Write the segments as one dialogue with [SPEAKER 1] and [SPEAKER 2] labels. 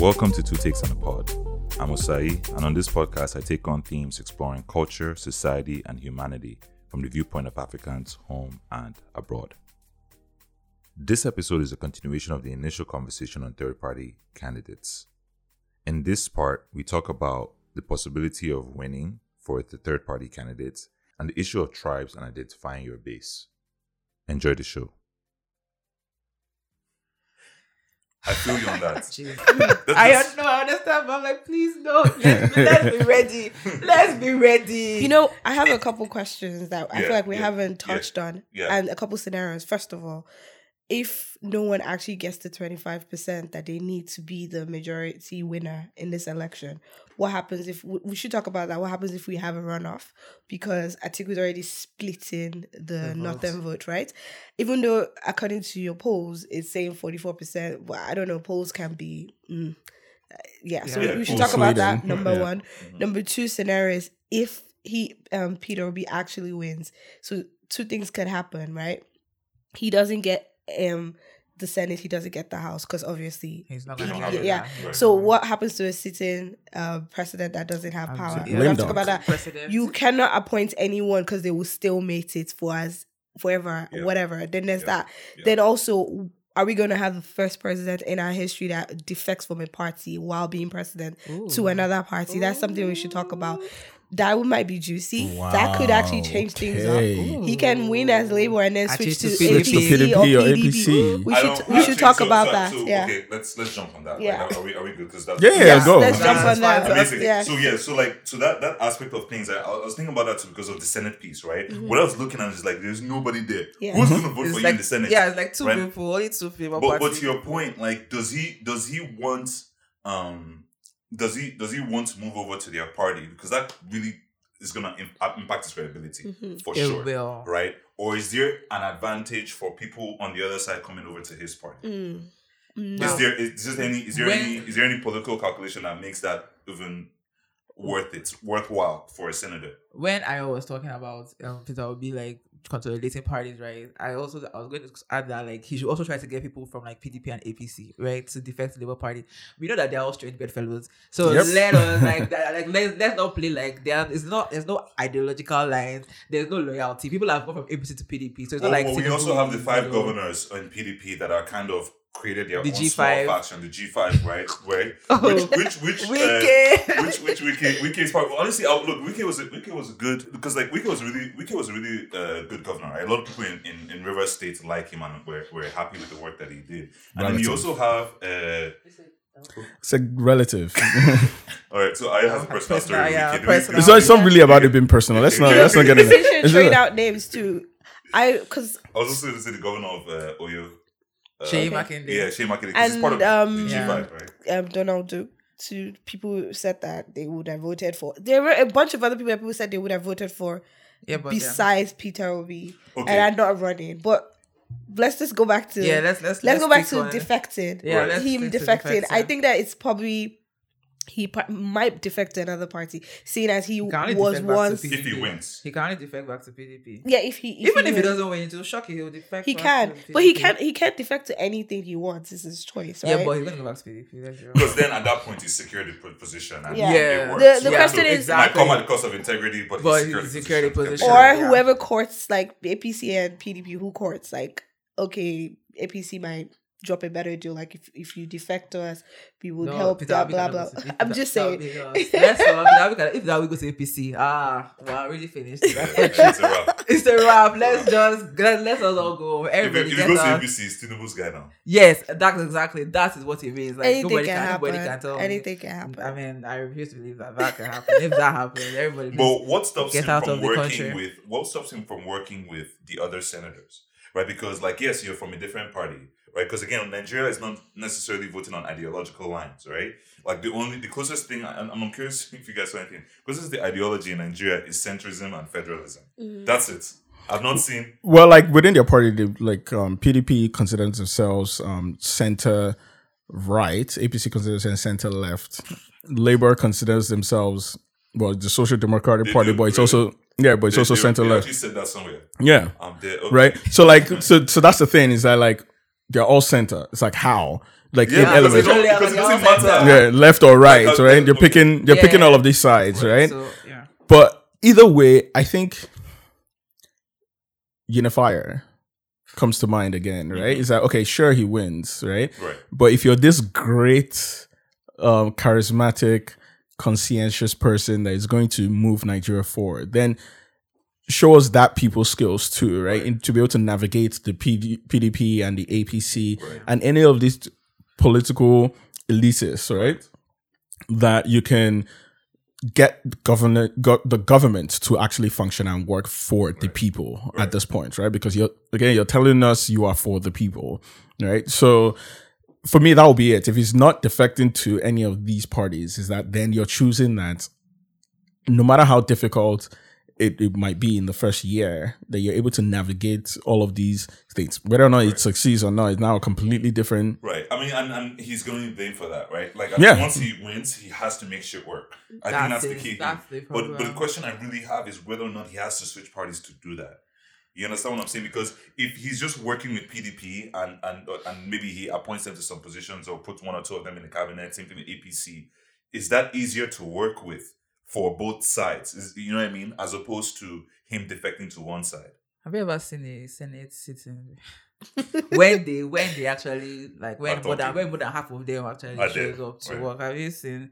[SPEAKER 1] Welcome to Two Takes on the Pod. I'm Osai, and on this podcast, I take on themes exploring culture, society, and humanity from the viewpoint of Africans home and abroad. This episode is a continuation of the initial conversation on third party candidates. In this part, we talk about the possibility of winning for the third party candidates and the issue of tribes and identifying your base. Enjoy the show. I feel you on that.
[SPEAKER 2] I don't know, I understand, but I'm like, please no. Let's, let's be ready. Let's be ready.
[SPEAKER 3] You know, I have a couple questions that I
[SPEAKER 1] Yeah,
[SPEAKER 3] feel like we
[SPEAKER 1] yeah,
[SPEAKER 3] haven't
[SPEAKER 1] yeah,
[SPEAKER 3] touched on,
[SPEAKER 1] yeah.
[SPEAKER 3] and a couple scenarios. First of all, if no one actually gets the twenty five percent that they need to be the majority winner in this election, what happens if we we should talk about that? What happens if we have a runoff? Because Atiku is already splitting the,
[SPEAKER 2] The
[SPEAKER 3] northern vote, right? Even though according to your polls, it's saying forty four percent. Well, I don't know. Polls can be. Mm, uh, yeah, so
[SPEAKER 1] Yeah,
[SPEAKER 3] we should
[SPEAKER 1] polls
[SPEAKER 3] talk about that. Number
[SPEAKER 4] Yeah.
[SPEAKER 3] one. Number two scenario is if he um Peter Obi actually wins. So two things could happen, right? He doesn't get um the Senate, he doesn't get the House because obviously
[SPEAKER 2] He's not gonna
[SPEAKER 1] have
[SPEAKER 3] yeah. yeah.
[SPEAKER 1] Right.
[SPEAKER 3] So what happens to a sitting uh, president that doesn't have power?
[SPEAKER 2] Absolutely.
[SPEAKER 3] We have to talk about that.
[SPEAKER 2] President.
[SPEAKER 3] You cannot appoint anyone because they will still mate it for us forever,
[SPEAKER 1] Yeah.
[SPEAKER 3] whatever. Then there's
[SPEAKER 1] Yeah.
[SPEAKER 3] that.
[SPEAKER 1] Yeah.
[SPEAKER 3] Then also, are we going to have the first president in our history that defects from a party while being president to another party? That's something we should talk about. That one might be juicy. That could actually
[SPEAKER 4] Wow,
[SPEAKER 3] change things
[SPEAKER 4] okay.
[SPEAKER 3] up. He can win as Labour and then switch to,
[SPEAKER 2] to
[SPEAKER 3] APC,
[SPEAKER 2] PDP.
[SPEAKER 3] or
[SPEAKER 4] PDP or
[SPEAKER 3] PDP.
[SPEAKER 4] APC.
[SPEAKER 3] We should
[SPEAKER 1] don't-
[SPEAKER 3] we should talk
[SPEAKER 1] so-
[SPEAKER 3] about
[SPEAKER 1] so-
[SPEAKER 3] that.
[SPEAKER 1] so,
[SPEAKER 3] yeah.
[SPEAKER 1] Okay, let's let's jump on that.
[SPEAKER 3] Yeah.
[SPEAKER 1] Like, are we are we good? Because that's
[SPEAKER 4] Yeah, yeah,
[SPEAKER 3] Yes,
[SPEAKER 4] go.
[SPEAKER 3] let's jump on that.
[SPEAKER 2] fine.
[SPEAKER 1] Amazing.
[SPEAKER 3] Yeah.
[SPEAKER 1] So yeah, so like so that that aspect of things, I, I was thinking about that too because of the Senate piece, right? What I was looking at is like there's nobody there.
[SPEAKER 3] Mm-hmm. Yeah.
[SPEAKER 1] Who's going to vote
[SPEAKER 2] It's
[SPEAKER 1] for you in the Senate?
[SPEAKER 2] yeah, it's like two
[SPEAKER 1] right?
[SPEAKER 2] people, only two people.
[SPEAKER 1] But but to your point, like, does he does he want um does he does he want to move over to their party because that really is gonna im- uh, impact his credibility
[SPEAKER 3] Mhm.
[SPEAKER 1] for
[SPEAKER 2] it
[SPEAKER 1] sure,
[SPEAKER 2] will.
[SPEAKER 1] right? Or is there an advantage for people on the other side coming over to his party?
[SPEAKER 3] Mm.
[SPEAKER 1] Is there is there any is there
[SPEAKER 2] When-
[SPEAKER 1] any is there any political calculation that makes that even worth it worthwhile for a senator?
[SPEAKER 2] When I was talking about um, Peter would be like consolidating parties, right? I also I was going to add that like he should also try to get people from like PDP and APC, right, to defect the Labour Party. We know that they're all straight bedfellows, so
[SPEAKER 4] Yep.
[SPEAKER 2] let us like that, like let's let's not play like there. It's not there's no ideological lines. There's no loyalty. People have gone from APC to PDP, so it's
[SPEAKER 1] Well,
[SPEAKER 2] not oh, like
[SPEAKER 1] well, we also have the five governors in PDP that are kind of created their
[SPEAKER 2] The
[SPEAKER 1] own
[SPEAKER 2] G5.
[SPEAKER 1] small faction, the G5, right? Right?
[SPEAKER 2] Oh.
[SPEAKER 1] Which which which uh, which which Wike Wike is part. Honestly, I, look, Wike was a, Wike was a good because like Wike was really Wike was a really uh, good governor. Right? A lot of people in, in, in River State like him and were, were happy with the work that he did. And then you also have. Uh,
[SPEAKER 4] It's a relative.
[SPEAKER 1] all right, so I have a personal story.
[SPEAKER 2] Personal,
[SPEAKER 1] with
[SPEAKER 2] yeah,
[SPEAKER 1] Wike.
[SPEAKER 2] personal.
[SPEAKER 4] it's not, it's not really about it being personal. Let's not let's not get into it. It's
[SPEAKER 3] throwing
[SPEAKER 4] not-
[SPEAKER 3] out names too, I because
[SPEAKER 1] I was also going to say the governor of uh, Oyo. Uh,
[SPEAKER 2] Seyi
[SPEAKER 3] Okay.
[SPEAKER 2] Makinde.
[SPEAKER 1] Yeah, Seyi Makinde. 'cause he's
[SPEAKER 3] And,
[SPEAKER 1] part of
[SPEAKER 3] um,
[SPEAKER 1] the G5, right?
[SPEAKER 3] um, Donald Duke. To people who said that they would have voted for. There were a bunch of other people that people said they would have voted for
[SPEAKER 2] yeah, but yeah.
[SPEAKER 3] besides Peter Obi,
[SPEAKER 1] Okay.
[SPEAKER 3] and I'm not running. But let's just go back to
[SPEAKER 2] yeah, let's let's
[SPEAKER 3] let's, go back to
[SPEAKER 2] on-
[SPEAKER 3] defected.
[SPEAKER 2] Yeah,
[SPEAKER 1] Right.
[SPEAKER 2] let's
[SPEAKER 3] him
[SPEAKER 2] stick to
[SPEAKER 3] defected. I think that it's probably he pa- might defect to another party, seeing as he
[SPEAKER 2] He can only
[SPEAKER 3] was
[SPEAKER 2] defect back to
[SPEAKER 3] once.
[SPEAKER 2] PDP.
[SPEAKER 1] If he wins.
[SPEAKER 2] He can only defect back to PDP.
[SPEAKER 3] Yeah, if he if
[SPEAKER 2] Even if he doesn't win, it will shock you. He will defect.
[SPEAKER 3] he
[SPEAKER 2] back
[SPEAKER 3] can,
[SPEAKER 2] to
[SPEAKER 3] but he can't. He can't defect to anything he wants. It's his choice, right?
[SPEAKER 2] Yeah, but he's gonna go back to PDP.
[SPEAKER 1] Because then at that point, he secured the position. And
[SPEAKER 3] Yeah.
[SPEAKER 2] Yeah.
[SPEAKER 1] it.
[SPEAKER 3] The- the
[SPEAKER 1] Yeah,
[SPEAKER 3] question
[SPEAKER 1] so
[SPEAKER 3] is-
[SPEAKER 1] It might come at the cost of integrity, but,
[SPEAKER 2] But
[SPEAKER 1] he's secured
[SPEAKER 2] he's
[SPEAKER 1] the
[SPEAKER 2] secured the
[SPEAKER 1] position.
[SPEAKER 2] position.
[SPEAKER 3] or
[SPEAKER 2] Yeah.
[SPEAKER 3] whoever courts like APC and PDP who courts like okay APC might drop a better deal like if, if you defect to us we would
[SPEAKER 2] No,
[SPEAKER 3] help
[SPEAKER 2] Peter
[SPEAKER 3] blah
[SPEAKER 2] Obi
[SPEAKER 3] blah blah I'm
[SPEAKER 2] Peter-
[SPEAKER 3] just saying
[SPEAKER 2] Obi goes- Let's go. Peter Obi can- If that we go to APC, ah, well, really finished.
[SPEAKER 1] Yeah, it's a wrap.
[SPEAKER 2] it's a wrap. Let's just let let's us all go. Everybody
[SPEAKER 1] if
[SPEAKER 2] get
[SPEAKER 1] he goes to
[SPEAKER 2] out.
[SPEAKER 1] APC, he's Tinubu's guy now.
[SPEAKER 2] Yes, that's exactly that is what it means. Like
[SPEAKER 3] anything
[SPEAKER 2] nobody
[SPEAKER 3] can
[SPEAKER 2] can,
[SPEAKER 3] happen
[SPEAKER 2] nobody can tell me.
[SPEAKER 3] anything can happen
[SPEAKER 2] I mean, I refuse to believe that that can happen. if that happens, everybody.
[SPEAKER 1] But what stops
[SPEAKER 2] Get
[SPEAKER 1] him
[SPEAKER 2] out
[SPEAKER 1] from
[SPEAKER 2] of the
[SPEAKER 1] working
[SPEAKER 2] country.
[SPEAKER 1] with what stops him from working with the other senators? Right? Because like yes, you're from a different party, right? Because again, Nigeria is not necessarily voting on ideological lines, right? Like the only the closest thing and I'm curious if you guys saw anything, because the ideology in Nigeria is centrism and federalism.
[SPEAKER 3] Mm-hmm.
[SPEAKER 1] That's it. I've not seen
[SPEAKER 4] Well, like within their party, they like um, PDP considers themselves um, center right. APC considers themselves center left. Labour considers themselves well the Social Democratic
[SPEAKER 1] They
[SPEAKER 4] Party,
[SPEAKER 1] do,
[SPEAKER 4] but it's
[SPEAKER 1] really.
[SPEAKER 4] also yeah, but it's
[SPEAKER 1] they-
[SPEAKER 4] also center left.
[SPEAKER 1] actually said that somewhere.
[SPEAKER 4] Yeah,
[SPEAKER 1] Um, they- okay.
[SPEAKER 4] right. So like so so that's the thing is that like they're all center. It's like how like
[SPEAKER 1] Yeah,
[SPEAKER 4] in
[SPEAKER 1] because
[SPEAKER 4] elements.
[SPEAKER 1] it don't-
[SPEAKER 2] Literally,
[SPEAKER 1] because it
[SPEAKER 2] I'm
[SPEAKER 1] doesn't
[SPEAKER 2] like,
[SPEAKER 1] matter.
[SPEAKER 4] Yeah, left or right,
[SPEAKER 1] Like,
[SPEAKER 4] right? You're picking, you're
[SPEAKER 2] Yeah,
[SPEAKER 4] picking all of these sides, right?
[SPEAKER 2] So yeah.
[SPEAKER 4] But either way, I think Unifier comes to mind again, right? Is that okay? Sure, he wins, right?
[SPEAKER 1] Right.
[SPEAKER 4] But if you're this great, um, charismatic, conscientious person that is going to move Nigeria forward, then show us that people's skills too, right?
[SPEAKER 1] Right.
[SPEAKER 4] And to be able to navigate the PD, PDP and the APC
[SPEAKER 1] Right.
[SPEAKER 4] and any of these political elitists, right? That you can get government go, the government to actually function and work for the people at this point, right? Because you're again you're telling us you are for the people, right? So for me, that will be it. If he's not defecting to any of these parties, is that then you're choosing that no matter how difficult it, it might be in the first year, that you're able to navigate all of these things. Whether or not it succeeds or not is now a completely different
[SPEAKER 1] Right. I mean, and, and he's going to be blamed for that, right? Like, I
[SPEAKER 4] Yeah.
[SPEAKER 1] once he wins, he has to make shit work. I think
[SPEAKER 2] That's
[SPEAKER 1] that's the key.
[SPEAKER 2] That's the
[SPEAKER 1] but but the question I really have is whether or not he has to switch parties to do that. You understand what I'm saying? Because if he's just working with PDP and and and maybe he appoints them to some positions or puts one or two of them in the cabinet, same thing with APC, is that easier to work with for both sides? You know what I mean? As opposed to him defecting to one side.
[SPEAKER 2] Have you ever seen a Senate sitting? when they when they actually like when more than when more than half of them actually
[SPEAKER 1] Are
[SPEAKER 2] shows
[SPEAKER 1] there,
[SPEAKER 2] up to
[SPEAKER 1] right.
[SPEAKER 2] work. Have you seen?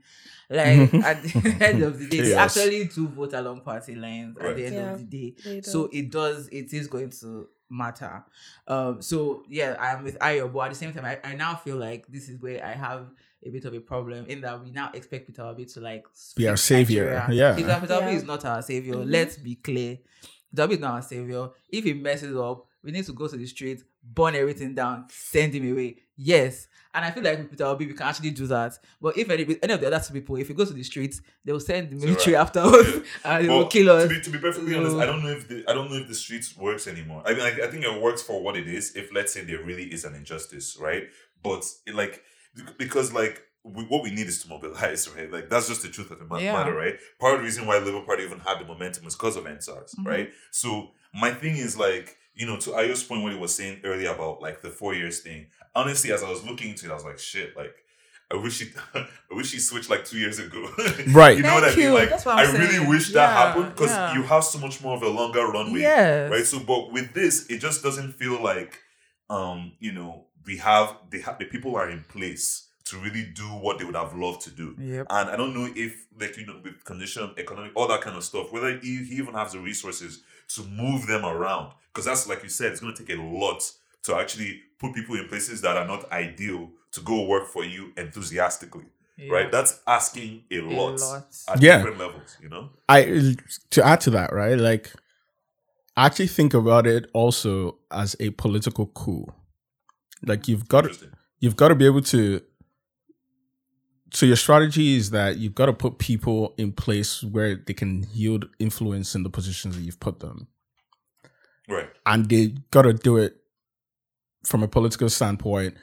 [SPEAKER 2] Like at the end of the day, they
[SPEAKER 4] Yes.
[SPEAKER 2] actually do vote along party lines at the end
[SPEAKER 3] Yeah,
[SPEAKER 2] of the day. So it does it is going to matter. Um so yeah, I'm with Ayo, but at the same time I, I now feel like this is where I have a bit of a problem in that we now expect Peter Obi to like
[SPEAKER 4] Be our savior,
[SPEAKER 2] Nigeria.
[SPEAKER 4] yeah.
[SPEAKER 2] Peter, Peter Obi
[SPEAKER 3] Yeah.
[SPEAKER 2] is not our savior.
[SPEAKER 3] Mhm.
[SPEAKER 2] Let's be clear. Peter Obi is not our savior. If he messes up, we need to go to the street, burn everything down, send him away. Yes. And I feel like with Peter Obi, we can actually do that. But if any, any of the other two people, if he goes to the streets, they will send the military
[SPEAKER 1] right.
[SPEAKER 2] after us
[SPEAKER 1] Yeah.
[SPEAKER 2] and they
[SPEAKER 1] Well,
[SPEAKER 2] will kill us.
[SPEAKER 1] To be, to be perfectly honest, I don't know if the I don't know if the streets works anymore. I mean, I, I think it works for what it is. If let's say there really is an injustice, right? But it, like because like we, what we need is to mobilize, right? Like that's just the truth of the ma-
[SPEAKER 2] Yeah.
[SPEAKER 1] matter, right? Part of the reason why Labour Party even had the momentum is because of EndSARS,
[SPEAKER 2] Mhm.
[SPEAKER 1] right? So my thing is like you know to Ayo's point what he was saying earlier about like the four years thing. Honestly, as I was looking into it, I was like, shit, like. I wish he, I wish he switched like two years ago.
[SPEAKER 4] Right.
[SPEAKER 1] you know what I mean? Like, I
[SPEAKER 2] I'm
[SPEAKER 1] really
[SPEAKER 2] saying.
[SPEAKER 1] wish that
[SPEAKER 2] Yeah,
[SPEAKER 1] happened because
[SPEAKER 2] yeah.
[SPEAKER 1] you have so much more of a longer runway,
[SPEAKER 2] Yes.
[SPEAKER 1] right? So, but with this, it just doesn't feel like, um, you know, we have they have the people are in place to really do what they would have loved to do.
[SPEAKER 2] Yep.
[SPEAKER 1] And I don't know if, like, you know, with condition, economic, all that kind of stuff, whether he, he even has the resources to move them around. Because that's, like you said, it's going to take a lot to actually put people in places that are not ideal to go work for you enthusiastically, right? That's asking a
[SPEAKER 2] A
[SPEAKER 1] lot,
[SPEAKER 2] lot.
[SPEAKER 1] at
[SPEAKER 4] Yeah.
[SPEAKER 1] different levels, you know?
[SPEAKER 4] I to add to that, right? Like I actually think about it also as a political coup. Like you've got to, you've got to be able to so your strategy is that you've got to put people in place where they can yield influence in the positions that you've put them.
[SPEAKER 1] Right.
[SPEAKER 4] And they got to do it from a political standpoint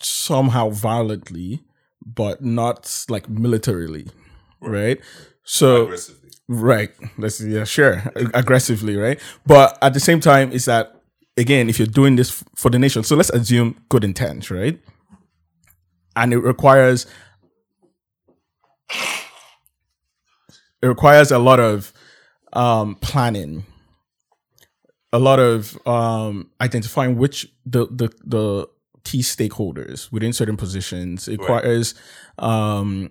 [SPEAKER 4] somehow violently, but not like militarily, right? So Right. Let's yeah, sure. Aggressively, right? But at the same time, is that again, if you're doing this for the nation, so let's assume good intent, right? And it requires it requires a lot of um planning, a lot of um identifying which the the the key stakeholders within certain positions. It requires um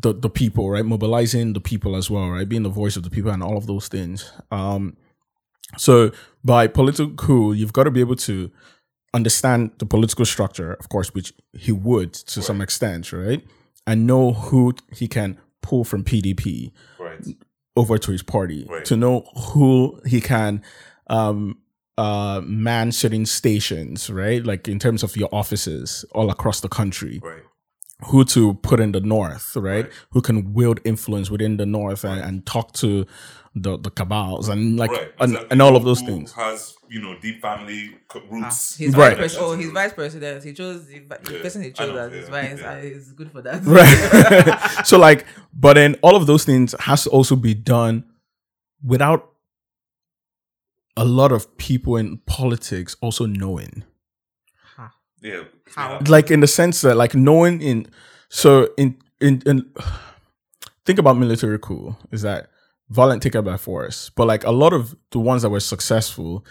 [SPEAKER 4] the the people, right? Mobilizing the people as well, right? Being the voice of the people and all of those things. Um, so by political coup, you've got to be able to understand the political structure, of course, which he would to some extent, right? And know who he can pull from PDP
[SPEAKER 1] Right.
[SPEAKER 4] over to his party
[SPEAKER 1] Right.
[SPEAKER 4] to know who he can um uh man certain stations right like in terms of your offices all across the country
[SPEAKER 1] Right.
[SPEAKER 4] who to put in the north, right?
[SPEAKER 1] Right.
[SPEAKER 4] Who can wield influence within the north and, and talk to the the cabals and like
[SPEAKER 1] right.
[SPEAKER 4] and,
[SPEAKER 1] Exactly.
[SPEAKER 4] and all of those
[SPEAKER 1] who
[SPEAKER 4] things.
[SPEAKER 1] Has you know deep family co-
[SPEAKER 2] Ah,
[SPEAKER 1] roots.
[SPEAKER 2] his
[SPEAKER 4] Right.
[SPEAKER 2] vice pres- oh, his vice president. He chose the, vi- the
[SPEAKER 1] Yeah,
[SPEAKER 2] person he chose
[SPEAKER 1] know,
[SPEAKER 2] as his vice.
[SPEAKER 1] yeah.
[SPEAKER 2] is good for that.
[SPEAKER 4] Right. so like but then all of those things has to also be done without a lot of people in politics also knowing.
[SPEAKER 1] Yeah.
[SPEAKER 2] How?
[SPEAKER 4] like in the sense that like knowing in so in in in think about military coup is that violent taken by force but like a lot of the ones that were successful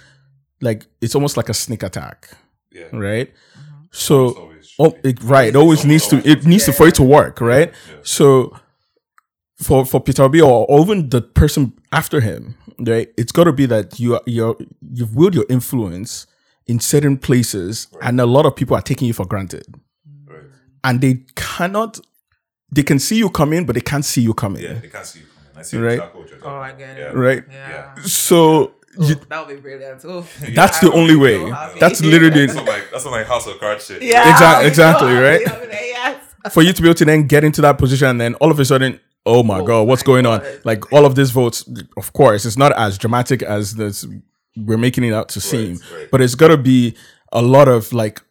[SPEAKER 4] like it's almost like a sneak attack
[SPEAKER 1] Yeah.
[SPEAKER 4] right
[SPEAKER 2] Mm-hmm.
[SPEAKER 4] so
[SPEAKER 1] It's always should
[SPEAKER 4] oh it, right it always
[SPEAKER 1] It's
[SPEAKER 4] needs to
[SPEAKER 1] always-
[SPEAKER 4] it needs to for it to work right
[SPEAKER 1] Yeah.
[SPEAKER 4] so for for Peter Obi or, or even the person after him, right? It's got to be that you are you you've willed your influence in certain places, and a lot of people are taking you for granted,
[SPEAKER 1] Right.
[SPEAKER 4] and they cannot. They can see you coming, but they can't see you coming.
[SPEAKER 1] Yeah, they can't see you coming. I see
[SPEAKER 4] Right.
[SPEAKER 1] what you're talking
[SPEAKER 2] Oh, I
[SPEAKER 1] about.
[SPEAKER 2] get
[SPEAKER 1] Yeah.
[SPEAKER 4] Right.
[SPEAKER 2] Yeah.
[SPEAKER 4] So
[SPEAKER 2] Oh,
[SPEAKER 4] you,
[SPEAKER 2] that would be brilliant. Oh,
[SPEAKER 4] that's
[SPEAKER 2] I
[SPEAKER 4] the only way.
[SPEAKER 2] so.
[SPEAKER 4] That's literally
[SPEAKER 1] That's not like that's not like House of Cards shit.
[SPEAKER 2] Yeah.
[SPEAKER 4] Exact-
[SPEAKER 2] I would be
[SPEAKER 4] exactly,
[SPEAKER 2] so
[SPEAKER 4] right?
[SPEAKER 2] happy. I would be like, Yes.
[SPEAKER 4] for you to be able to then get into that position, and then all of a sudden, oh my
[SPEAKER 2] Oh
[SPEAKER 4] god, what's
[SPEAKER 2] my
[SPEAKER 4] going on? Like all of these votes, of course, it's not as dramatic as this we're making it out to seem,
[SPEAKER 1] right.
[SPEAKER 4] but it's got to be a lot of like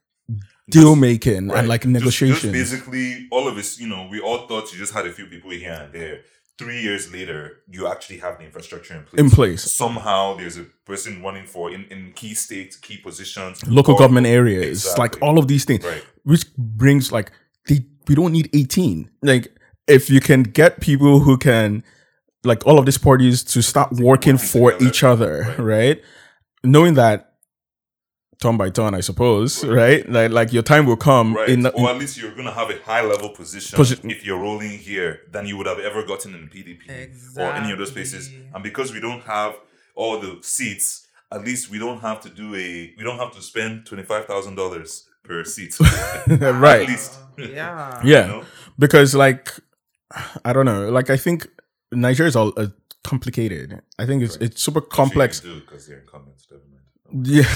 [SPEAKER 4] deal making
[SPEAKER 1] Right.
[SPEAKER 4] and like
[SPEAKER 1] Just- Just, basically, all of us, you know, we all thought you just had a few people here and there. Three years later, you actually have the infrastructure in place.
[SPEAKER 4] In place.
[SPEAKER 1] Somehow, there's a person running for in, in key states, key positions,
[SPEAKER 4] local government areas,
[SPEAKER 1] Exactly.
[SPEAKER 4] like all of these things,
[SPEAKER 1] Right.
[SPEAKER 4] which brings like the, we don't need 18. Like if you can get people who can like all of these parties to start working
[SPEAKER 1] working
[SPEAKER 4] for
[SPEAKER 1] together.
[SPEAKER 4] each other,
[SPEAKER 1] Right.
[SPEAKER 4] right? Knowing that turn by turn, I suppose, right? Like like your time will come
[SPEAKER 1] Right.
[SPEAKER 4] in,
[SPEAKER 1] or at least you're going to have a high level position
[SPEAKER 4] Posi-
[SPEAKER 1] if you're rolling here than you would have ever gotten in PDP or any of those places. And because we don't have all the seats, at least we don't have to do a, we don't have to spend $25,000 per seat.
[SPEAKER 4] right.
[SPEAKER 1] At least.
[SPEAKER 2] Yeah.
[SPEAKER 4] Yeah.
[SPEAKER 1] You know?
[SPEAKER 4] Because like I don't know, like I think Nigeria is all uh, complicated. I think it's it's super complex.
[SPEAKER 1] Actually, you do because they're incumbents. Never.
[SPEAKER 4] Yeah,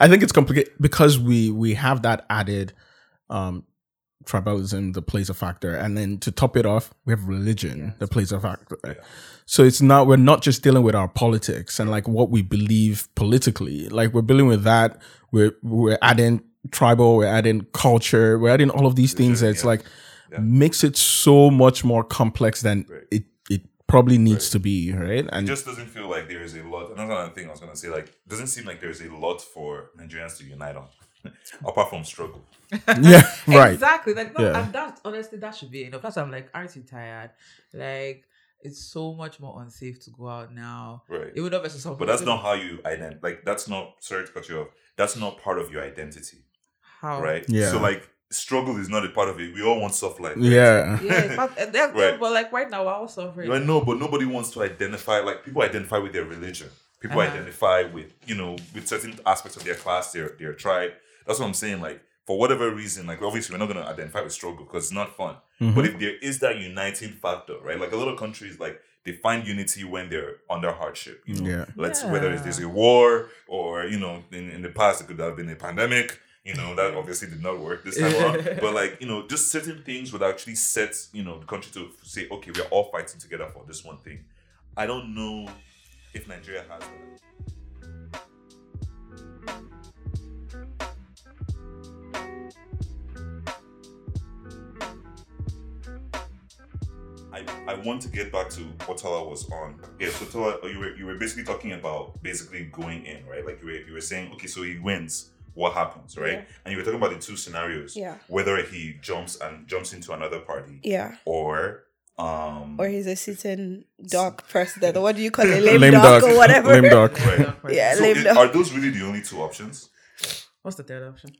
[SPEAKER 4] I think it's complicated because we we have that added um tribalism that plays a factor, and then to top it off, we have religion that plays a factor. So it's not we're not just dealing with our politics and like what we believe politically. Like we're dealing with that. We're we're adding tribal, we're adding culture, we're adding all of these things. That it's
[SPEAKER 1] yeah.
[SPEAKER 4] like makes it so much more complex than it it probably needs to be, right? And
[SPEAKER 1] It just doesn't feel like there is a lot. Another thing I was gonna say, like, doesn't seem like there's a lot for Nigerians to unite on, apart from struggle.
[SPEAKER 4] yeah, right.
[SPEAKER 2] Exactly. Like no,
[SPEAKER 4] Yeah.
[SPEAKER 2] and that honestly that should be enough. That's why I'm like, aren't you tired? Like it's so much more unsafe to go out now.
[SPEAKER 1] Right.
[SPEAKER 2] It Even though versus some
[SPEAKER 1] But that's not how you ident. Like, that's not. Sorry to cut you off. That's not part of your identity,
[SPEAKER 2] how
[SPEAKER 1] right?
[SPEAKER 4] Yeah.
[SPEAKER 1] So like, struggle is not a part of it. We all want soft life. right?
[SPEAKER 4] Yeah.
[SPEAKER 2] Yeah, in fact,
[SPEAKER 1] Right.
[SPEAKER 2] but like right now we're all suffering.
[SPEAKER 1] I know, but nobody wants to identify. Like people identify with their religion. People
[SPEAKER 2] Uh-huh.
[SPEAKER 1] identify with you know with certain aspects of their class, their their tribe. That's what I'm saying. Like for whatever reason, like obviously we're not gonna identify with struggle because it's not fun.
[SPEAKER 4] Mm-hmm.
[SPEAKER 1] But if there is that uniting factor, right? Like a lot of countries, like they find unity when they're under hardship. You know,
[SPEAKER 4] Yeah.
[SPEAKER 1] let's whether it's there's a war or you know in, in the past it could have been a pandemic. You know that obviously did not work this time around. But like you know, just certain things would actually set you know the country to say, okay, we're all fighting together for this one thing. I don't know if Nigeria has that. I, I want to get back to what Tola was on. Yeah, so Tola, you were you were basically talking about basically going in, right? Like you were you were saying, okay, so he wins, what happens, right?
[SPEAKER 3] Yeah.
[SPEAKER 1] And you were talking about the two scenarios.
[SPEAKER 3] Yeah.
[SPEAKER 1] Whether he jumps and jumps into another party
[SPEAKER 3] Yeah.
[SPEAKER 1] or um
[SPEAKER 3] Or he's a sitting dog president. Or what do you call it? Lame,
[SPEAKER 4] Lame
[SPEAKER 3] dog,
[SPEAKER 4] dog.
[SPEAKER 3] or whatever.
[SPEAKER 4] Lame dog.
[SPEAKER 1] right.
[SPEAKER 3] Yeah,
[SPEAKER 1] So
[SPEAKER 3] lame
[SPEAKER 1] is-
[SPEAKER 3] dog.
[SPEAKER 1] are those really the only two options?
[SPEAKER 2] What's the third option?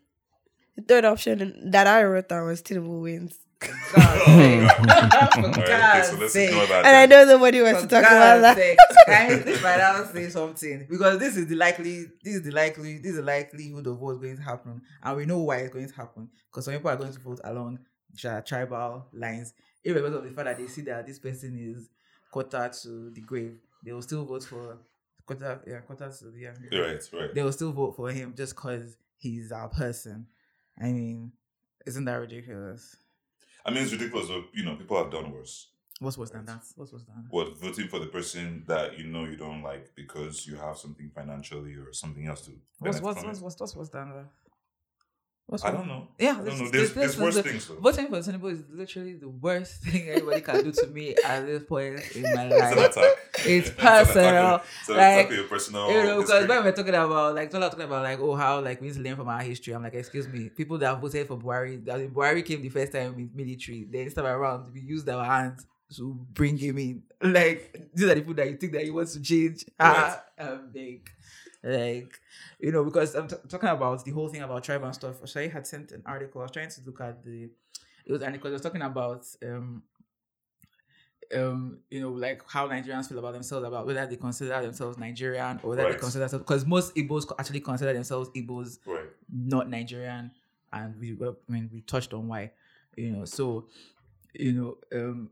[SPEAKER 3] The third option that I wrote down was Tinubu wins.
[SPEAKER 2] God's sake. For
[SPEAKER 1] All right, okay, so
[SPEAKER 2] God's
[SPEAKER 1] let's
[SPEAKER 2] sake.
[SPEAKER 1] ignore that.
[SPEAKER 3] And I
[SPEAKER 1] then.
[SPEAKER 3] know nobody wants
[SPEAKER 2] For
[SPEAKER 3] to talk about
[SPEAKER 2] God's
[SPEAKER 3] that.
[SPEAKER 2] sake. Guys, this might now say something because this is the likely, this is the likely, this is the likelihood of what's going to happen, and we know why it's going to happen because some people are going to vote along tribal lines, irregardless of the fact that they see that this person is quarter to the grave. They will still vote for quarter, yeah, quarter to the yeah.
[SPEAKER 1] Right, right.
[SPEAKER 2] They will still vote for him just because he's our person. I mean, isn't that ridiculous?
[SPEAKER 1] I mean, it's ridiculous. But, you know, people have done worse.
[SPEAKER 2] What's worse than that? What's worse than that?
[SPEAKER 1] What voting for the person that you know you don't like because you have something financially or something else to
[SPEAKER 2] What's what's what's what's what's what's than that? What's
[SPEAKER 1] I don't know.
[SPEAKER 2] Yeah,
[SPEAKER 1] I don't know.
[SPEAKER 2] this-
[SPEAKER 1] There's, there's worse
[SPEAKER 2] the-
[SPEAKER 1] things though.
[SPEAKER 2] Voting for Tinubu is literally the worst thing anybody can do to me at this point in my
[SPEAKER 1] It's an
[SPEAKER 2] life.
[SPEAKER 1] attack.
[SPEAKER 2] It's personal.
[SPEAKER 1] on- It's an
[SPEAKER 2] Like,
[SPEAKER 1] attack your personal.
[SPEAKER 2] you know, because when we're talking about like Tola talking about like oh how like we need to learn from our history. I'm like, excuse me, people that voted for Buhari, that Buhari came the first time with military. Then this time around, we used our hands to bring him in. Like these are the people that you think that he wants to change. Ah, um, like, like you know, because I'm t- talking about the whole thing about tribe and stuff. so i had sent an article. I was trying to look at the. It was an article. It was talking about um um, you know, like how Nigerians feel about themselves, about whether they consider themselves Nigerian or whether
[SPEAKER 1] Right.
[SPEAKER 2] they consider themselves because most Igbos actually consider themselves Igbos,
[SPEAKER 1] Right.
[SPEAKER 2] not Nigerian, and we I mean we touched on why, you know, so you know, um,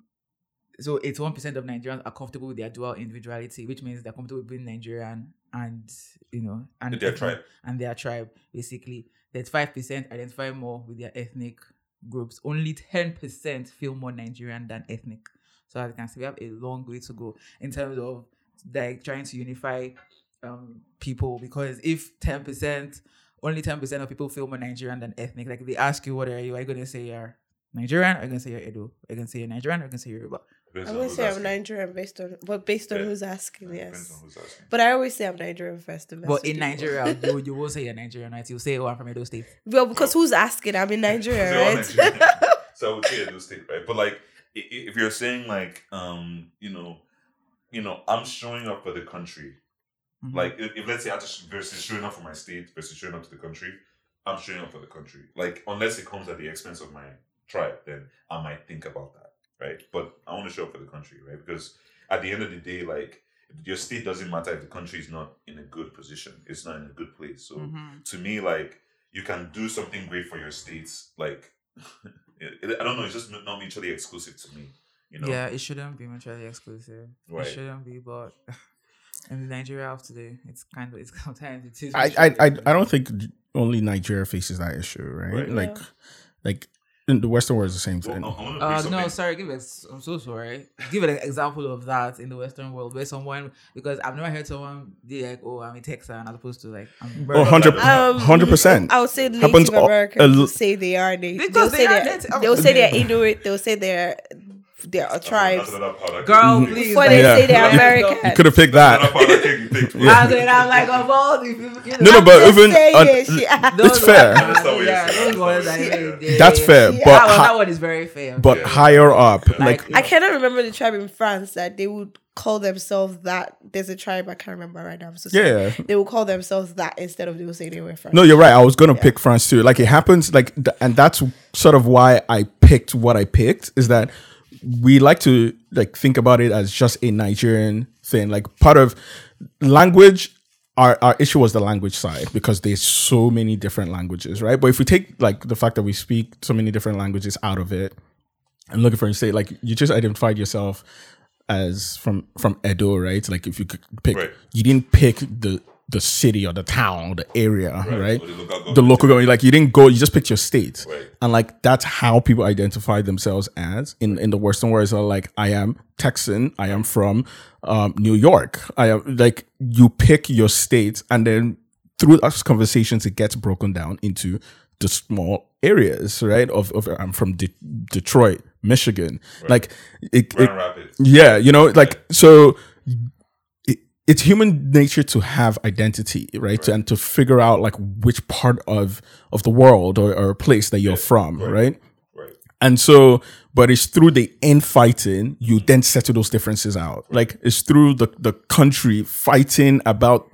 [SPEAKER 2] so eighty one percent of Nigerians are comfortable with their dual individuality, which means they're comfortable with being Nigerian and you know and
[SPEAKER 1] their
[SPEAKER 2] ethnic-
[SPEAKER 1] tribe.
[SPEAKER 2] and their tribe basically. That five percent identify more with their ethnic groups. Only ten percent feel more Nigerian than ethnic. So as you can see, we have a long way to go in terms of like trying to unify um people because if 10% only 10% of people feel more Nigerian than ethnic, like if they ask you what are you, are you gonna say you're Nigerian, are you gonna say you're Edo? Are you gonna say you're Nigerian or are you gonna say you're Yoruba?
[SPEAKER 1] Depends
[SPEAKER 3] I
[SPEAKER 1] on
[SPEAKER 3] always
[SPEAKER 1] who's
[SPEAKER 3] say I'm. Nigerian based on, but based on
[SPEAKER 1] Yeah.
[SPEAKER 3] who's asking,
[SPEAKER 1] Depends
[SPEAKER 3] yes.
[SPEAKER 1] on who's asking.
[SPEAKER 3] But I always say I'm Nigerian first. to mess
[SPEAKER 2] But
[SPEAKER 3] with
[SPEAKER 2] in. Nigeria, you, you won't say you're Nigerian, right? You'll say, Oh, I'm from Edo State.
[SPEAKER 3] well, because who's asking? I'm in Nigeria,
[SPEAKER 1] They're all
[SPEAKER 3] right?
[SPEAKER 1] Nigerian. so I would say Edo State, right? But like, i- i- if you're saying like, um, you know, you know, I'm showing up for the country.
[SPEAKER 2] Mhm.
[SPEAKER 1] Like, if, if let's say I just versus showing up for my state versus showing up to the country, I'm showing up for the country. Like, unless it comes at the expense of my tribe, then I might think about that, right? But I want to show up for the country, right? Because at the end of the day, like, your state doesn't matter if the country is not in a good position. It's not in a good place. So
[SPEAKER 2] Mhm.
[SPEAKER 1] to me, like you can do something great for your states. Like it- it- I don't know, it's just not mutually exclusive to me. You know,
[SPEAKER 2] Yeah, it shouldn't be mutually exclusive.
[SPEAKER 1] Right.
[SPEAKER 2] It shouldn't be, but in Nigeria of today, it's kind of it's sometimes it is.
[SPEAKER 4] I, I, I, I don't think only Nigeria faces that issue, right?
[SPEAKER 1] Right.
[SPEAKER 4] Like,
[SPEAKER 3] Yeah.
[SPEAKER 4] like in the Western world is the same thing.
[SPEAKER 1] I- I wanna bring
[SPEAKER 2] Uh, no, sorry. Give it. I'm so sorry. Give it an example of that in the Western world where someone because I've never heard someone be like, "Oh, I'm a Texan," as opposed to like, "I'm."
[SPEAKER 4] Oh, 100
[SPEAKER 3] Um,
[SPEAKER 4] 100%.
[SPEAKER 3] I would say Native
[SPEAKER 4] Happens all-
[SPEAKER 3] Americans
[SPEAKER 4] l-
[SPEAKER 3] say they are native.
[SPEAKER 2] Because
[SPEAKER 3] They'll
[SPEAKER 2] they
[SPEAKER 3] say
[SPEAKER 2] are
[SPEAKER 3] they're,
[SPEAKER 2] native.
[SPEAKER 3] they'll say they're Inuit. They'll say they're they're
[SPEAKER 1] That's
[SPEAKER 3] tribes.
[SPEAKER 2] Girl, please.
[SPEAKER 3] Before they
[SPEAKER 4] Yeah.
[SPEAKER 3] say they're
[SPEAKER 2] Yeah.
[SPEAKER 3] American.
[SPEAKER 4] You could have picked that.
[SPEAKER 1] powder cake you picked.
[SPEAKER 4] Yeah.
[SPEAKER 2] I'm like, of all the people,
[SPEAKER 4] No, no, but even
[SPEAKER 3] saying
[SPEAKER 4] on-
[SPEAKER 3] it, she-
[SPEAKER 2] those
[SPEAKER 4] it's fair.
[SPEAKER 2] ones-
[SPEAKER 1] I understand what you're
[SPEAKER 2] yeah,
[SPEAKER 1] saying.
[SPEAKER 2] those ones
[SPEAKER 1] I
[SPEAKER 2] are
[SPEAKER 1] understand what
[SPEAKER 2] even-
[SPEAKER 1] you're saying.
[SPEAKER 4] that's fair,
[SPEAKER 3] Yeah.
[SPEAKER 4] but
[SPEAKER 2] that, one, that one is very fair.
[SPEAKER 4] but
[SPEAKER 1] Yeah.
[SPEAKER 4] higher up,
[SPEAKER 1] Yeah.
[SPEAKER 4] like
[SPEAKER 2] Like-
[SPEAKER 3] I cannot remember the tribe in France that they would call themselves that. There's a tribe I can't remember right now. I'm so sorry.
[SPEAKER 4] yeah.
[SPEAKER 3] They will call themselves that instead of they will say they were French.
[SPEAKER 4] No, you're right. I was gonna pick France too. Like it happens, like, th- and that's sort of why I picked what I picked. Is that we like to like think about it as just a Nigerian thing. Like part of language. Our, our issue was the language side because there's so many different languages, right? But if we take like the fact that we speak so many different languages out of it, and looking for a state, like you just identified yourself as from from Edo, right? Like if you could pick,
[SPEAKER 1] Right.
[SPEAKER 4] you didn't pick the the city or the town or the area, right?
[SPEAKER 1] Or the local
[SPEAKER 4] The
[SPEAKER 1] government.
[SPEAKER 4] local government, like you didn't go, you just picked your state,
[SPEAKER 1] Right.
[SPEAKER 4] and like that's how people identify themselves as in in the Western world. So like, I am Texan, I am from um, New York. I am like you pick your state, and then through those conversations, it gets broken down into the small areas, right? Of, of I'm from De- Detroit, Michigan. Like it, it,
[SPEAKER 1] Grand Rapids.
[SPEAKER 4] yeah, you know, like so. It, it's human nature to have identity, right? And to figure out like which part of of the world or, or place that you're from, right?
[SPEAKER 1] Right.
[SPEAKER 4] And so, but it's through the infighting you then settle those differences out. Like it's through the the country fighting about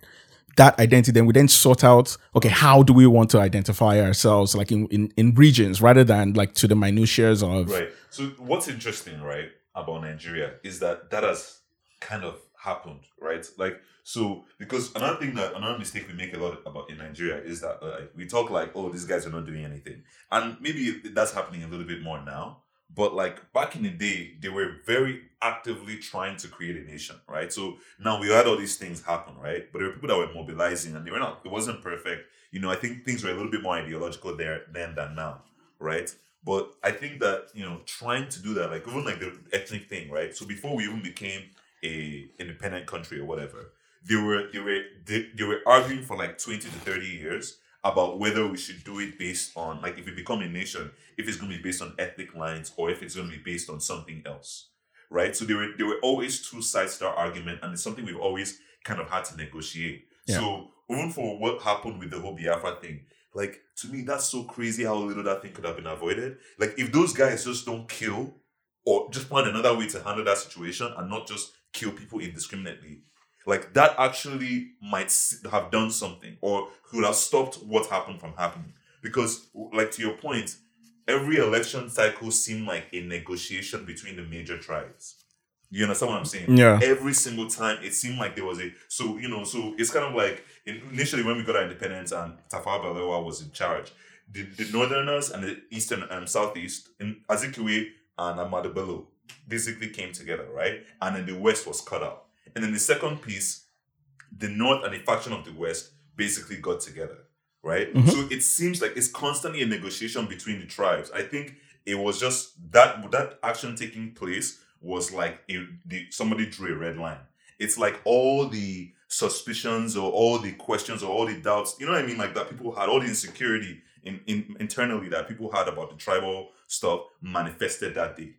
[SPEAKER 4] that identity. Then we then sort out, okay, how do we want to identify ourselves, like in in, in regions, rather than like to the minutiae of
[SPEAKER 1] Right. So what's interesting, right, about Nigeria is that that has kind of happened, right? Like so because another thing that another mistake we make a lot about in Nigeria is that uh, like, we talk like, oh, these guys are not doing anything, and maybe that's happening a little bit more now. But like back in the day, they were very actively trying to create a nation, right? So now we had all these things happen, right? But there were people that were mobilizing, and they were not. It wasn't perfect. You know, I think things were a little bit more ideological there then than now, right? But I think that you know, trying to do that, like even like the ethnic thing, right? So before we even became a independent country or whatever, they were they were they, they were arguing for like twenty to thirty years about whether we should do it based on like if we become a nation, if it's going to be based on ethnic lines or if it's going to be based on something else, right? So there were there were always two sides to our argument, and it's something we've always kind of had to negotiate.
[SPEAKER 4] Yeah.
[SPEAKER 1] So even for what happened with the whole Biafra thing, like to me that's so crazy how little that thing could have been avoided. Like if those guys just don't kill or just find another way to handle that situation and not just kill people indiscriminately. Like that actually might have done something or could have stopped what happened from happening. Because, like to your point, every election cycle seemed like a negotiation between the major tribes. You understand what I'm saying?
[SPEAKER 4] Yeah.
[SPEAKER 1] Every single time, it seemed like there was a so you know so it's kind of like initially when we got our independence and Tafawa Balewa was in charge, the, the northerners and the eastern and southeast in Azikiwe and Ahmadu Bello basically came together, right? And then the west was cut out. And then the second piece, the north and a faction of the west basically got together, right?
[SPEAKER 4] Mhm.
[SPEAKER 1] So it seems like it's constantly a negotiation between the tribes. I think it was just that that action taking place was like a, the, somebody drew a red line. It's like all the suspicions or all the questions or all the doubts, you know what I mean? Like that people had all the insecurity in, in internally that people had about the tribal stuff manifested that day.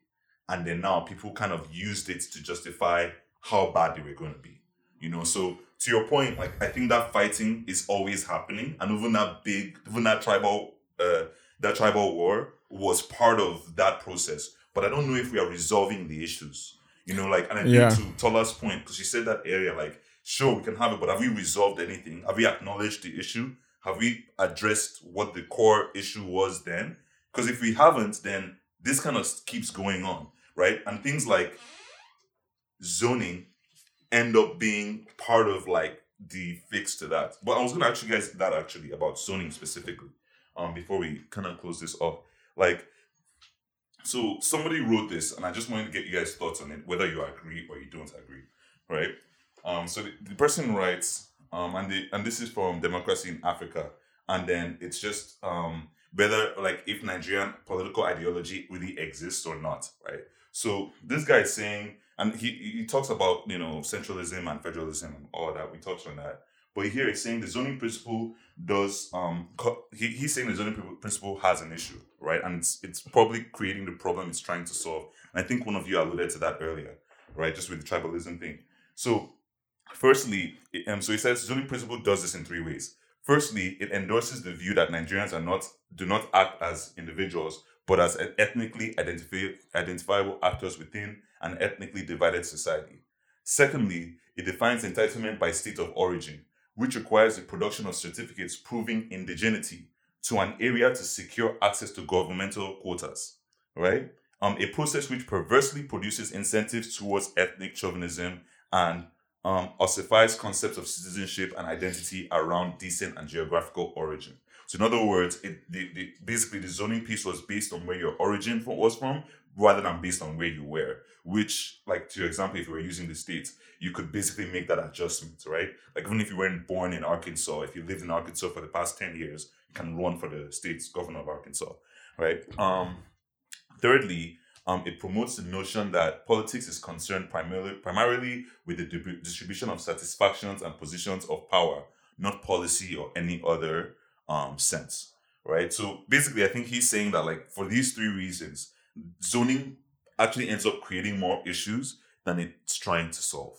[SPEAKER 1] And then now people kind of used it to justify how bad they were going to be. You know, so to your point, like I think that fighting is always happening, and even that big, even that tribal, uh, that tribal war was part of that process. But I don't know if we are resolving the issues. You know, like, and I think to Tola's point, because she said that area, like, sure we can have it, but have we resolved anything? Have we acknowledged the issue? Have we addressed what the core issue was then? Because if we haven't, then this kind of keeps going on, right? And things like zoning end up being part of like the fix to that. But I was gonna ask you guys that actually about zoning specifically, um, before we kind of close this off. Like, so somebody wrote this, and I just wanted to get you guys' thoughts on it, whether you agree or you don't agree, right? Um, so the, the person writes, um, and the and this is from Democracy in Africa, and then it's just um whether like if Nigerian political ideology really exists or not, right? So this guy is saying, and he he talks about you know centralism and federalism and all that. We touched on that, but here he's saying the zoning principle does um co- he, he's saying the zoning principle has an issue, right? And it's it's probably creating the problem it's trying to solve. And I think one of you alluded to that earlier, right? Just with the tribalism thing. So firstly, it- um, so he says zoning principle does this in three ways. Firstly, it endorses the view that Nigerians are not do not act as individuals, but as ethnically identifi- identifiable actors within an ethnically divided society. Secondly, it defines entitlement by state of origin, which requires the production of certificates proving indigeneity to an area to secure access to governmental quotas. Right? Um, a process which perversely produces incentives towards ethnic chauvinism and um, ossifies concepts of citizenship and identity around descent and geographical origin. So, in other words, it the, the, basically the zoning piece was based on where your origin was from, rather than based on where you were. Which, like to your example, if you were using the states, you could basically make that adjustment, right? Like even if you weren't born in Arkansas, if you lived in Arkansas for the past ten years, you can run for the state's governor of Arkansas, right? Um, thirdly, um, it promotes the notion that politics is concerned primarily primarily with the distribution of satisfactions and positions of power, not policy or any other um, sense, right? So basically, I think he's saying that like for these three reasons, zoning actually ends up creating more issues than it's trying to solve.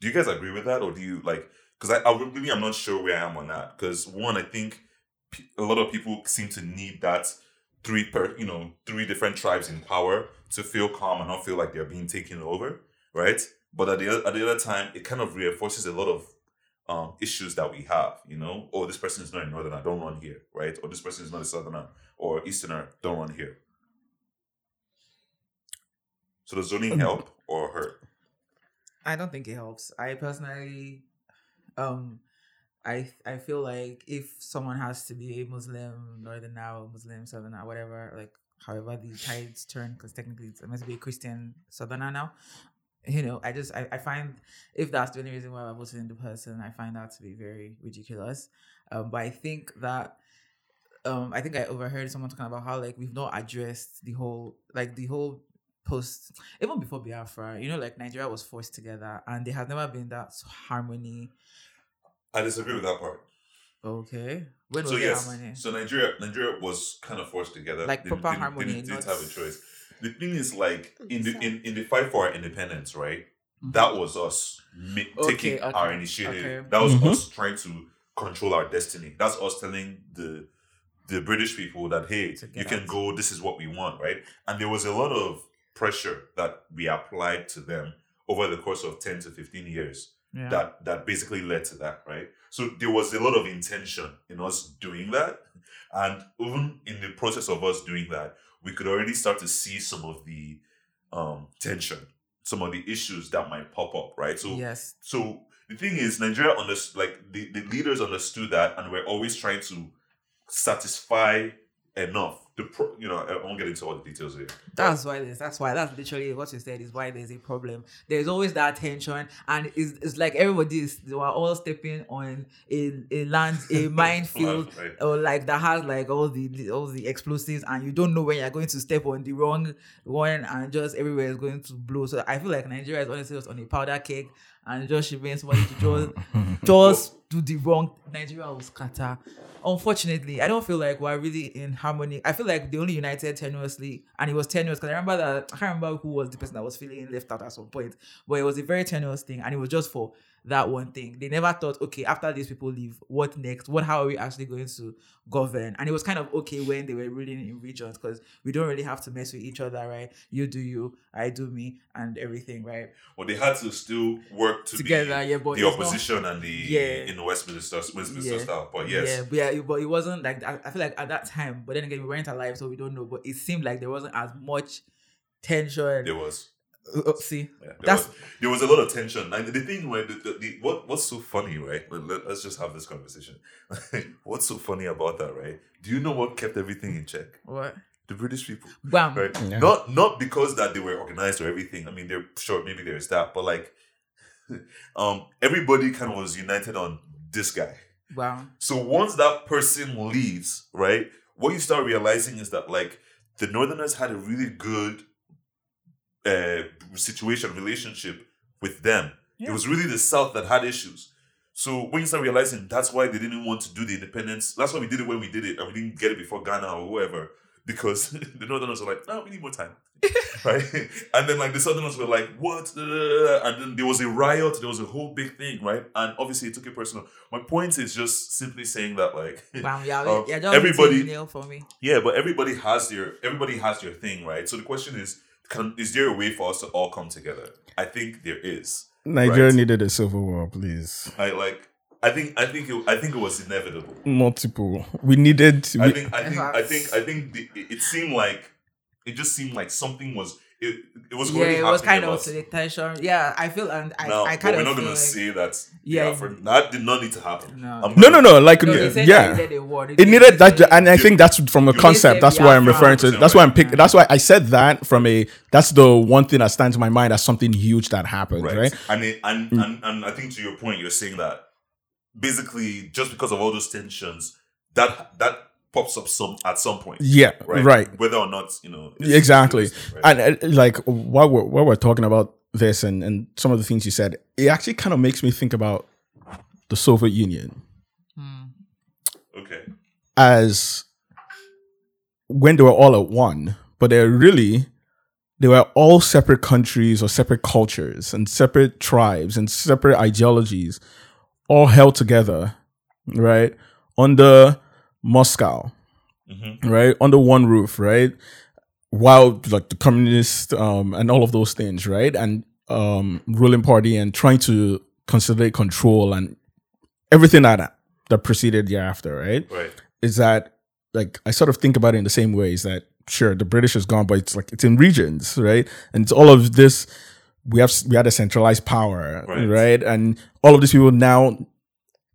[SPEAKER 1] Do you guys agree with that, or do you like? Because I, I really I'm not sure where I am on that. Because one, I think p- a lot of people seem to need that three per you know three different tribes in power to feel calm and not feel like they're being taken over, right? But at the at the other time, it kind of reinforces a lot of um, issues that we have. You know, oh, this person is not a northerner, don't run here, right? Or this person is not a southerner or easterner, don't run here. So does zoning help or hurt?
[SPEAKER 2] I don't think it helps. I personally, um, I I feel like if someone has to be a Muslim, Northern now, Muslim, Southerner, whatever, like however the tides turn, because technically it's meant to be a Christian Southerner now. You know, I just I, I find if that's the only reason why I'm voting the person, I find that to be very ridiculous. Um, but I think that um I think I overheard someone talking about how like we've not addressed the whole like the whole post even before Biafra, you know, like Nigeria was forced together and there has never been that harmony.
[SPEAKER 1] I disagree with that part.
[SPEAKER 2] Okay. When was
[SPEAKER 1] so yes,
[SPEAKER 2] harmony?
[SPEAKER 1] so Nigeria, Nigeria was kind of forced together,
[SPEAKER 2] Like
[SPEAKER 1] They
[SPEAKER 2] proper
[SPEAKER 1] didn't-
[SPEAKER 2] harmony,
[SPEAKER 1] Didn't, didn't
[SPEAKER 2] not-
[SPEAKER 1] have a choice. The thing is, like in the in, in the fight for our independence, right?
[SPEAKER 2] Mhm.
[SPEAKER 1] That was us ma-
[SPEAKER 2] Okay,
[SPEAKER 1] taking
[SPEAKER 2] okay,
[SPEAKER 1] our initiative.
[SPEAKER 2] okay.
[SPEAKER 1] That was
[SPEAKER 4] Mhm.
[SPEAKER 1] us trying to control our destiny. That's us telling the the British people that hey, you can
[SPEAKER 2] out.
[SPEAKER 1] go. This is what we want, right? And there was a lot of pressure that we applied to them over the course of ten to fifteen years
[SPEAKER 2] Yeah.
[SPEAKER 1] that that basically led to that, right? So there was a lot of intention in us doing that, and even in the process of us doing that, we could already start to see some of the um, tension, some of the issues that might pop up, right? So
[SPEAKER 2] yes.
[SPEAKER 1] so the thing is, Nigeria understood, like the, the leaders understood that, and we're always trying to satisfy enough. The pro, you know, I won't get into all the details here.
[SPEAKER 2] That's why there's that's why that's literally what you said is why there's a problem. There's always that tension, and it's, it's like everybody is they are all stepping on a, a land a minefield
[SPEAKER 1] Right.
[SPEAKER 2] or like that has like all the all the explosives, and you don't know when you're going to step on the wrong one, and just everywhere is going to blow. So I feel like Nigeria is honestly just on a powder cake, and just shipping somebody to just just do the wrong. Nigeria will scatter. Unfortunately, I don't feel like we're really in harmony. I feel like they only united tenuously, and it was tenuous because I remember that I can't remember who was the person that was feeling left out at some point, but it was a very tenuous thing, and it was just for that one thing. They never thought, okay, after these people leave, what next? What how are we actually going to govern? And it was kind of okay when they were ruling in regions because we don't really have to mess with each other, right? You do you, I do me, and everything, right?
[SPEAKER 1] Well, they had to still work to
[SPEAKER 2] Together, yeah, but
[SPEAKER 1] the
[SPEAKER 2] it's not-
[SPEAKER 1] opposition and the
[SPEAKER 2] Yeah.
[SPEAKER 1] in the Westminster Westminster
[SPEAKER 2] Yeah.
[SPEAKER 1] style. But yes,
[SPEAKER 2] Yeah, but yeah, it- but it wasn't like I, I feel like at that time. But then again, we weren't alive, so we don't know. But it seemed like there wasn't as much tension.
[SPEAKER 1] there was.
[SPEAKER 2] Uh, uh, see,
[SPEAKER 1] Yeah, there
[SPEAKER 2] That's-
[SPEAKER 1] was, there was a lot of tension. Like the thing where the, the, the what what's so funny, right? Let, let, us just have this conversation. what's so funny about that, right? Do you know what kept everything in check?
[SPEAKER 2] what?
[SPEAKER 1] The British people.
[SPEAKER 2] Wow.
[SPEAKER 1] Right.
[SPEAKER 4] Yeah.
[SPEAKER 1] Not not because that they were organized or everything. I mean, they're sure maybe there's that, but like um everybody kind of was united on this guy.
[SPEAKER 2] Wow.
[SPEAKER 1] So once that person leaves, right, what you start realizing is that like the Northerners had a really good uh situation, relationship with them. It was really the South that had issues. So when you start realizing that's why they didn't want to do the independence, that's why we did it when we did it, and we didn't get it before Ghana or whoever, because the Northerners were like, no, we need more time. right? And then like the Southerners were like, what? And then there was a riot, there was a whole big thing, right? And obviously it took it personal. My point is just simply saying that like
[SPEAKER 2] Bam. Yeah.
[SPEAKER 1] Um,
[SPEAKER 2] yeah.
[SPEAKER 1] Everybody-
[SPEAKER 2] for me.
[SPEAKER 1] yeah, but everybody has their everybody has their thing, right? So the question is, can, is there a way for us to all come together? I think there is.
[SPEAKER 4] Nigeria
[SPEAKER 1] Right.
[SPEAKER 4] needed a civil war, please.
[SPEAKER 1] I like. I think. I think. It, I think it was inevitable.
[SPEAKER 4] Multiple. We needed.
[SPEAKER 1] I think. I think. I think. I think. The, it seemed like it just seemed like something was. It, it was
[SPEAKER 2] Yeah,
[SPEAKER 1] already
[SPEAKER 2] it was kind of to the tension. Yeah, I feel and I,
[SPEAKER 1] now,
[SPEAKER 2] I
[SPEAKER 1] but
[SPEAKER 2] kind
[SPEAKER 1] we're
[SPEAKER 2] of
[SPEAKER 1] not
[SPEAKER 2] feel
[SPEAKER 1] gonna
[SPEAKER 2] like,
[SPEAKER 1] say that.
[SPEAKER 2] Yeah.
[SPEAKER 1] Yeah, for, that did not need to happen.
[SPEAKER 2] No.
[SPEAKER 4] No,
[SPEAKER 1] gonna-
[SPEAKER 4] no, no. Like,
[SPEAKER 2] No,
[SPEAKER 4] yeah,
[SPEAKER 2] they
[SPEAKER 4] yeah.
[SPEAKER 2] needed a war. They
[SPEAKER 4] It needed that, and I think that's from a
[SPEAKER 1] You-
[SPEAKER 4] concept. That's why I'm referring to. That's why I'm picking. That's why I said that from a. That's the one thing that stands in my mind as something huge that happened,
[SPEAKER 1] right?
[SPEAKER 4] right?
[SPEAKER 1] And, it, and mm. and and I think to your point, you're saying that basically just because of all those tensions, that that pops up some at some point,
[SPEAKER 4] Yeah,
[SPEAKER 1] right?
[SPEAKER 4] right.
[SPEAKER 1] Whether or not you know it's
[SPEAKER 4] exactly
[SPEAKER 1] right?
[SPEAKER 4] and uh, like while we're while we're talking about this and and some of the things you said it actually kind of makes me think about the soviet union
[SPEAKER 2] Hmm.
[SPEAKER 1] okay,
[SPEAKER 4] as when they were all at one but they're really they were all separate countries or separate cultures and separate tribes and separate ideologies all held together right under moscow
[SPEAKER 1] Mhm.
[SPEAKER 4] right under one roof right while like the communist um and all of those things right and um ruling party and trying to consolidate control and everything that that preceded thereafter right
[SPEAKER 1] right,
[SPEAKER 4] is that like I sort of think about it in the same way is that sure the British is gone, but it's like it's in regions, right? And it's all of this we have we had a centralized power,
[SPEAKER 1] Right.
[SPEAKER 4] right? And all of these people now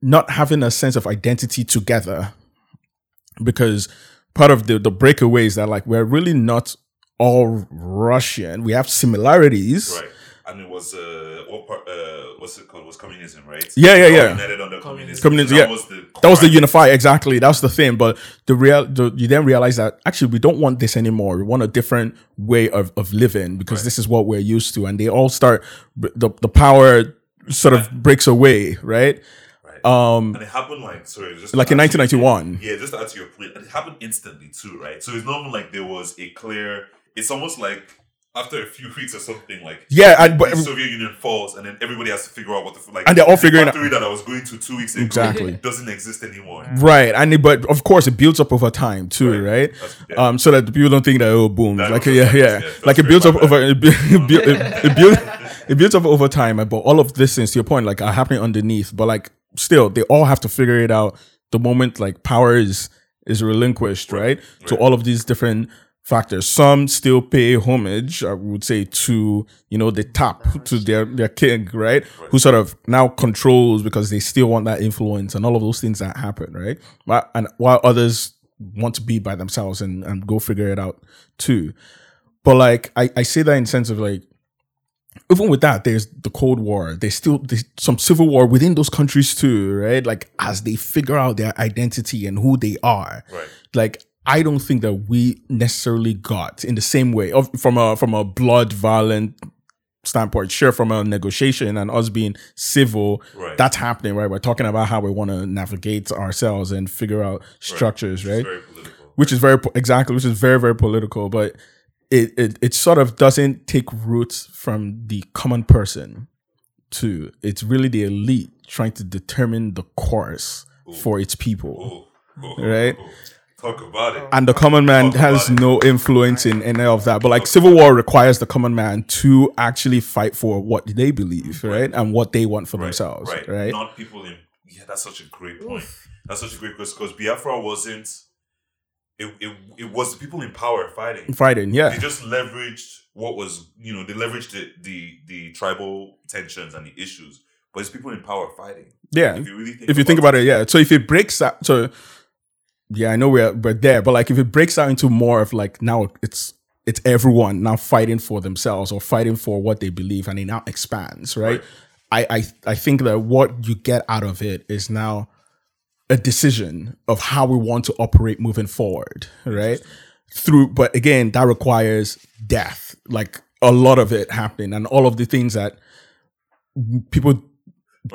[SPEAKER 4] not having a sense of identity together because part of the the breakaway is that like we're really not all Russian. We have similarities.
[SPEAKER 1] right. And it was uh, what part? Uh, what's it called? Was communism, right?
[SPEAKER 4] Yeah, yeah, yeah.
[SPEAKER 1] United under communism.
[SPEAKER 4] Communism,
[SPEAKER 1] That
[SPEAKER 4] yeah.
[SPEAKER 1] was the
[SPEAKER 4] That was the unify exactly. That's the thing. But the real, the, you then realize that actually we don't want this anymore. We want a different way of, of living because
[SPEAKER 1] Right.
[SPEAKER 4] this is what we're used to. And they all start the the power sort of breaks away, right? Um,
[SPEAKER 1] and it happened like sorry, just
[SPEAKER 4] like in
[SPEAKER 1] add to your-
[SPEAKER 4] 1991.
[SPEAKER 1] Yeah, just to add to your point, and it happened instantly too, right? So it's not even like there was a clear. It's almost like after a few weeks or something, like
[SPEAKER 4] Yeah, I- but-
[SPEAKER 1] the Soviet Union falls, and then everybody has to figure out what the like.
[SPEAKER 4] And they're all
[SPEAKER 1] the
[SPEAKER 4] figuring out-
[SPEAKER 1] that I was going to two weeks ago
[SPEAKER 4] Exactly.
[SPEAKER 1] doesn't exist anymore.
[SPEAKER 4] Right, and it, but of course it builds up over time too,
[SPEAKER 1] Right.
[SPEAKER 4] right?
[SPEAKER 1] Yeah.
[SPEAKER 4] Um, so that the people don't think that oh boom,
[SPEAKER 1] That
[SPEAKER 4] like yeah, yeah,
[SPEAKER 1] yeah,
[SPEAKER 4] like it builds up over it, bu- it, bu- it, it builds it builds up over time. But all of these things, to your point, like are happening underneath. But like still, they all have to figure it out the moment like power is is relinquished, right? To
[SPEAKER 1] right.
[SPEAKER 4] all of these different factors. Some still pay homage, I would say, to you know the top to their their king, right? Who sort of now controls because they still want that influence and all of those things that happen, right? But- And while others want to be by themselves and, and go figure it out too. But like I, I say that in sense of like even with that, there's the Cold War. There's still there's some civil war within those countries too, right? Like as they figure out their identity and who they are.
[SPEAKER 1] Right.
[SPEAKER 4] Like I don't think that we necessarily got in the same way of from a from a blood violent standpoint. Sure, from a negotiation and us being civil,
[SPEAKER 1] Right.
[SPEAKER 4] that's happening, right? We're talking about how we want to navigate ourselves and figure out structures,
[SPEAKER 1] It's
[SPEAKER 4] right?
[SPEAKER 1] Very political.
[SPEAKER 4] which is very exactly which is very very political but it, it it sort of doesn't take roots from the common person to it's really the elite trying to determine the course for its people
[SPEAKER 1] Oh, oh,
[SPEAKER 4] Right.
[SPEAKER 1] Talk about it.
[SPEAKER 4] and the common man
[SPEAKER 1] Talk
[SPEAKER 4] has no influence in any of that but like civil war requires the common man to actually fight for what they believe right and what they want for themselves right,
[SPEAKER 1] Not people in. Yeah, that's such a great point. That's such a great question because Biafra wasn't. It, it, it was the people in power fighting.
[SPEAKER 4] fighting yeah
[SPEAKER 1] They just leveraged what was you know they leveraged the the, the tribal tensions and the issues, but it's people in power fighting.
[SPEAKER 4] yeah
[SPEAKER 1] If you really think
[SPEAKER 4] if you think about it, yeah. So if it breaks out, so yeah, I know we're we're there, but like if it breaks out into more of like now it's it's everyone now fighting for themselves or fighting for what they believe, and it now expands, right? I I I think that what you get out of it is now a decision of how we want to operate moving forward, right? Through, but again, that requires death, like a lot of it happening, and all of the things that people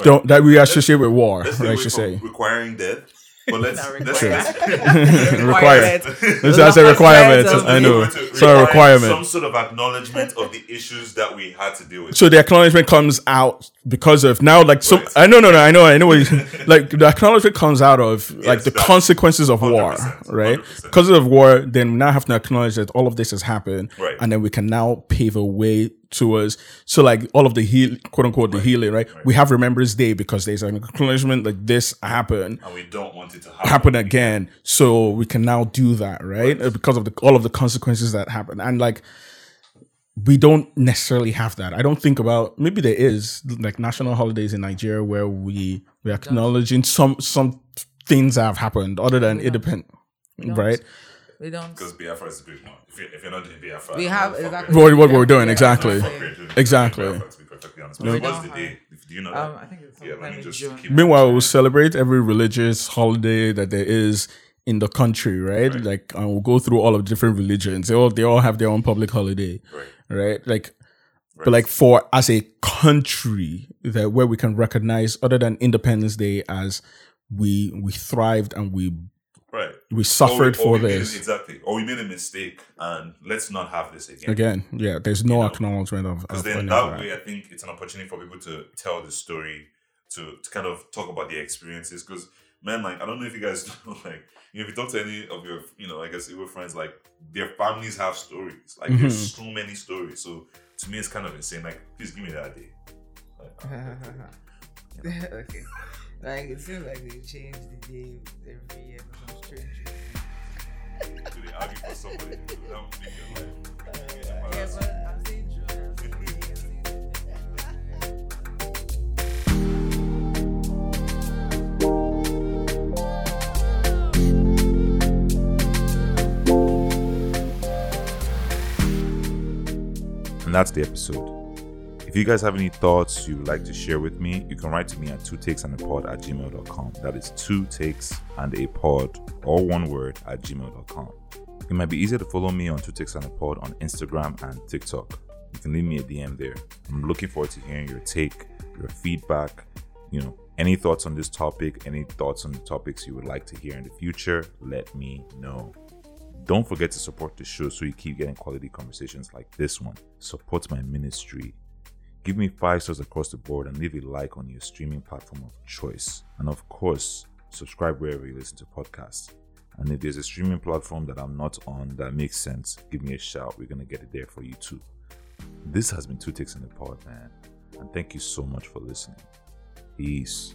[SPEAKER 4] don't that we associate with war,
[SPEAKER 1] Let's
[SPEAKER 4] I should say.
[SPEAKER 1] requiring death, but let's
[SPEAKER 2] Not
[SPEAKER 1] let's,
[SPEAKER 2] required.
[SPEAKER 4] Required.
[SPEAKER 2] Those
[SPEAKER 4] That's that's a
[SPEAKER 2] are
[SPEAKER 4] requirement. I know.
[SPEAKER 1] able to
[SPEAKER 4] It's a requirement.
[SPEAKER 1] Some sort of acknowledgement of the issues that we had to deal with.
[SPEAKER 4] So the acknowledgement comes out because of now, like so.
[SPEAKER 1] Right.
[SPEAKER 4] I know, no, no, I know, I know. What like the acknowledgement comes out of like
[SPEAKER 1] Yes,
[SPEAKER 4] the consequences of war,
[SPEAKER 1] 100%,
[SPEAKER 4] right?
[SPEAKER 1] 100%.
[SPEAKER 4] Because of war, then we now have to acknowledge that all of this has happened,
[SPEAKER 1] Right.
[SPEAKER 4] And then we can now pave a way towards. So like all of the heal, quote unquote, the healing, right? We have Remembrance Day because there's an acknowledgement like this happened.
[SPEAKER 1] and we don't want it to happen.
[SPEAKER 4] happen again. So we can now do that, right? Uh, Because of the, all of the consequences that happen. And like, we don't necessarily have that. I don't think about maybe there is like national holidays in Nigeria where we we acknowledging some some things that have happened other than independent,
[SPEAKER 2] don't.
[SPEAKER 4] right?
[SPEAKER 2] We don't.
[SPEAKER 1] Because Biafra is a big one. If you're, if you're not doing Biafra,
[SPEAKER 2] We have exactly.
[SPEAKER 1] it.
[SPEAKER 4] What, what we're doing exactly.
[SPEAKER 1] Fuck it, dude.
[SPEAKER 4] Exactly.
[SPEAKER 1] Biafra, to be perfectly honest. what's the day? Do you know
[SPEAKER 2] um, I think it's
[SPEAKER 1] yeah, let me just
[SPEAKER 4] Meanwhile, we'll celebrate every religious holiday that there is in the country, right? Like, and we'll go through all of the different religions. They all they all have their own public holiday,
[SPEAKER 1] Right.
[SPEAKER 4] right? Like, but like for as a country that where we can recognize other than Independence Day as we we thrived and we
[SPEAKER 1] Right.
[SPEAKER 4] We suffered
[SPEAKER 1] we- or
[SPEAKER 4] for
[SPEAKER 1] we
[SPEAKER 4] this
[SPEAKER 1] it- exactly. Or we made a mistake, and let's not have this again.
[SPEAKER 4] again. Yeah, there's no
[SPEAKER 1] know,
[SPEAKER 4] acknowledgement of,
[SPEAKER 1] Because
[SPEAKER 4] of
[SPEAKER 1] then that
[SPEAKER 4] of
[SPEAKER 1] way, I think it's an opportunity for people to tell the story, to, to kind of talk about their experiences. Because man, like I don't know if you guys know, like you know, if you talk to any of your, you know, I guess your friends, like their families have stories. Like there's
[SPEAKER 4] Mm-hmm.
[SPEAKER 1] so many stories. So to me, it's kind of insane. Like, please give me that day. Like,
[SPEAKER 2] okay. Like it seems like they change the day every year for some strange
[SPEAKER 1] argue for somebody? Make your life.
[SPEAKER 5] And that's the episode. If you guys have any thoughts you would like to share with me, you can write to me at two takes and a pod at gmail.com. That is two takes and a pod, all one word, at gmail.com. It might be easier to follow me on two takes and a pod on Instagram and TikTok. You can leave me a DM there. I'm looking forward to hearing your take, your feedback, you know,
[SPEAKER 1] Any thoughts on this topic? Any thoughts on the topics you would like to hear in the future? Let me know. Don't forget to support the show so you keep getting quality conversations like this one. Support my ministry. Give me five stars across the board and leave a like on your streaming platform of choice. And of course, subscribe wherever you listen to podcasts. And if there's a streaming platform that I'm not on that makes sense, give me a shout. We're going to get it there for you too. This has been Two Takes in the Pod, man. And thank you so much for listening. Peace.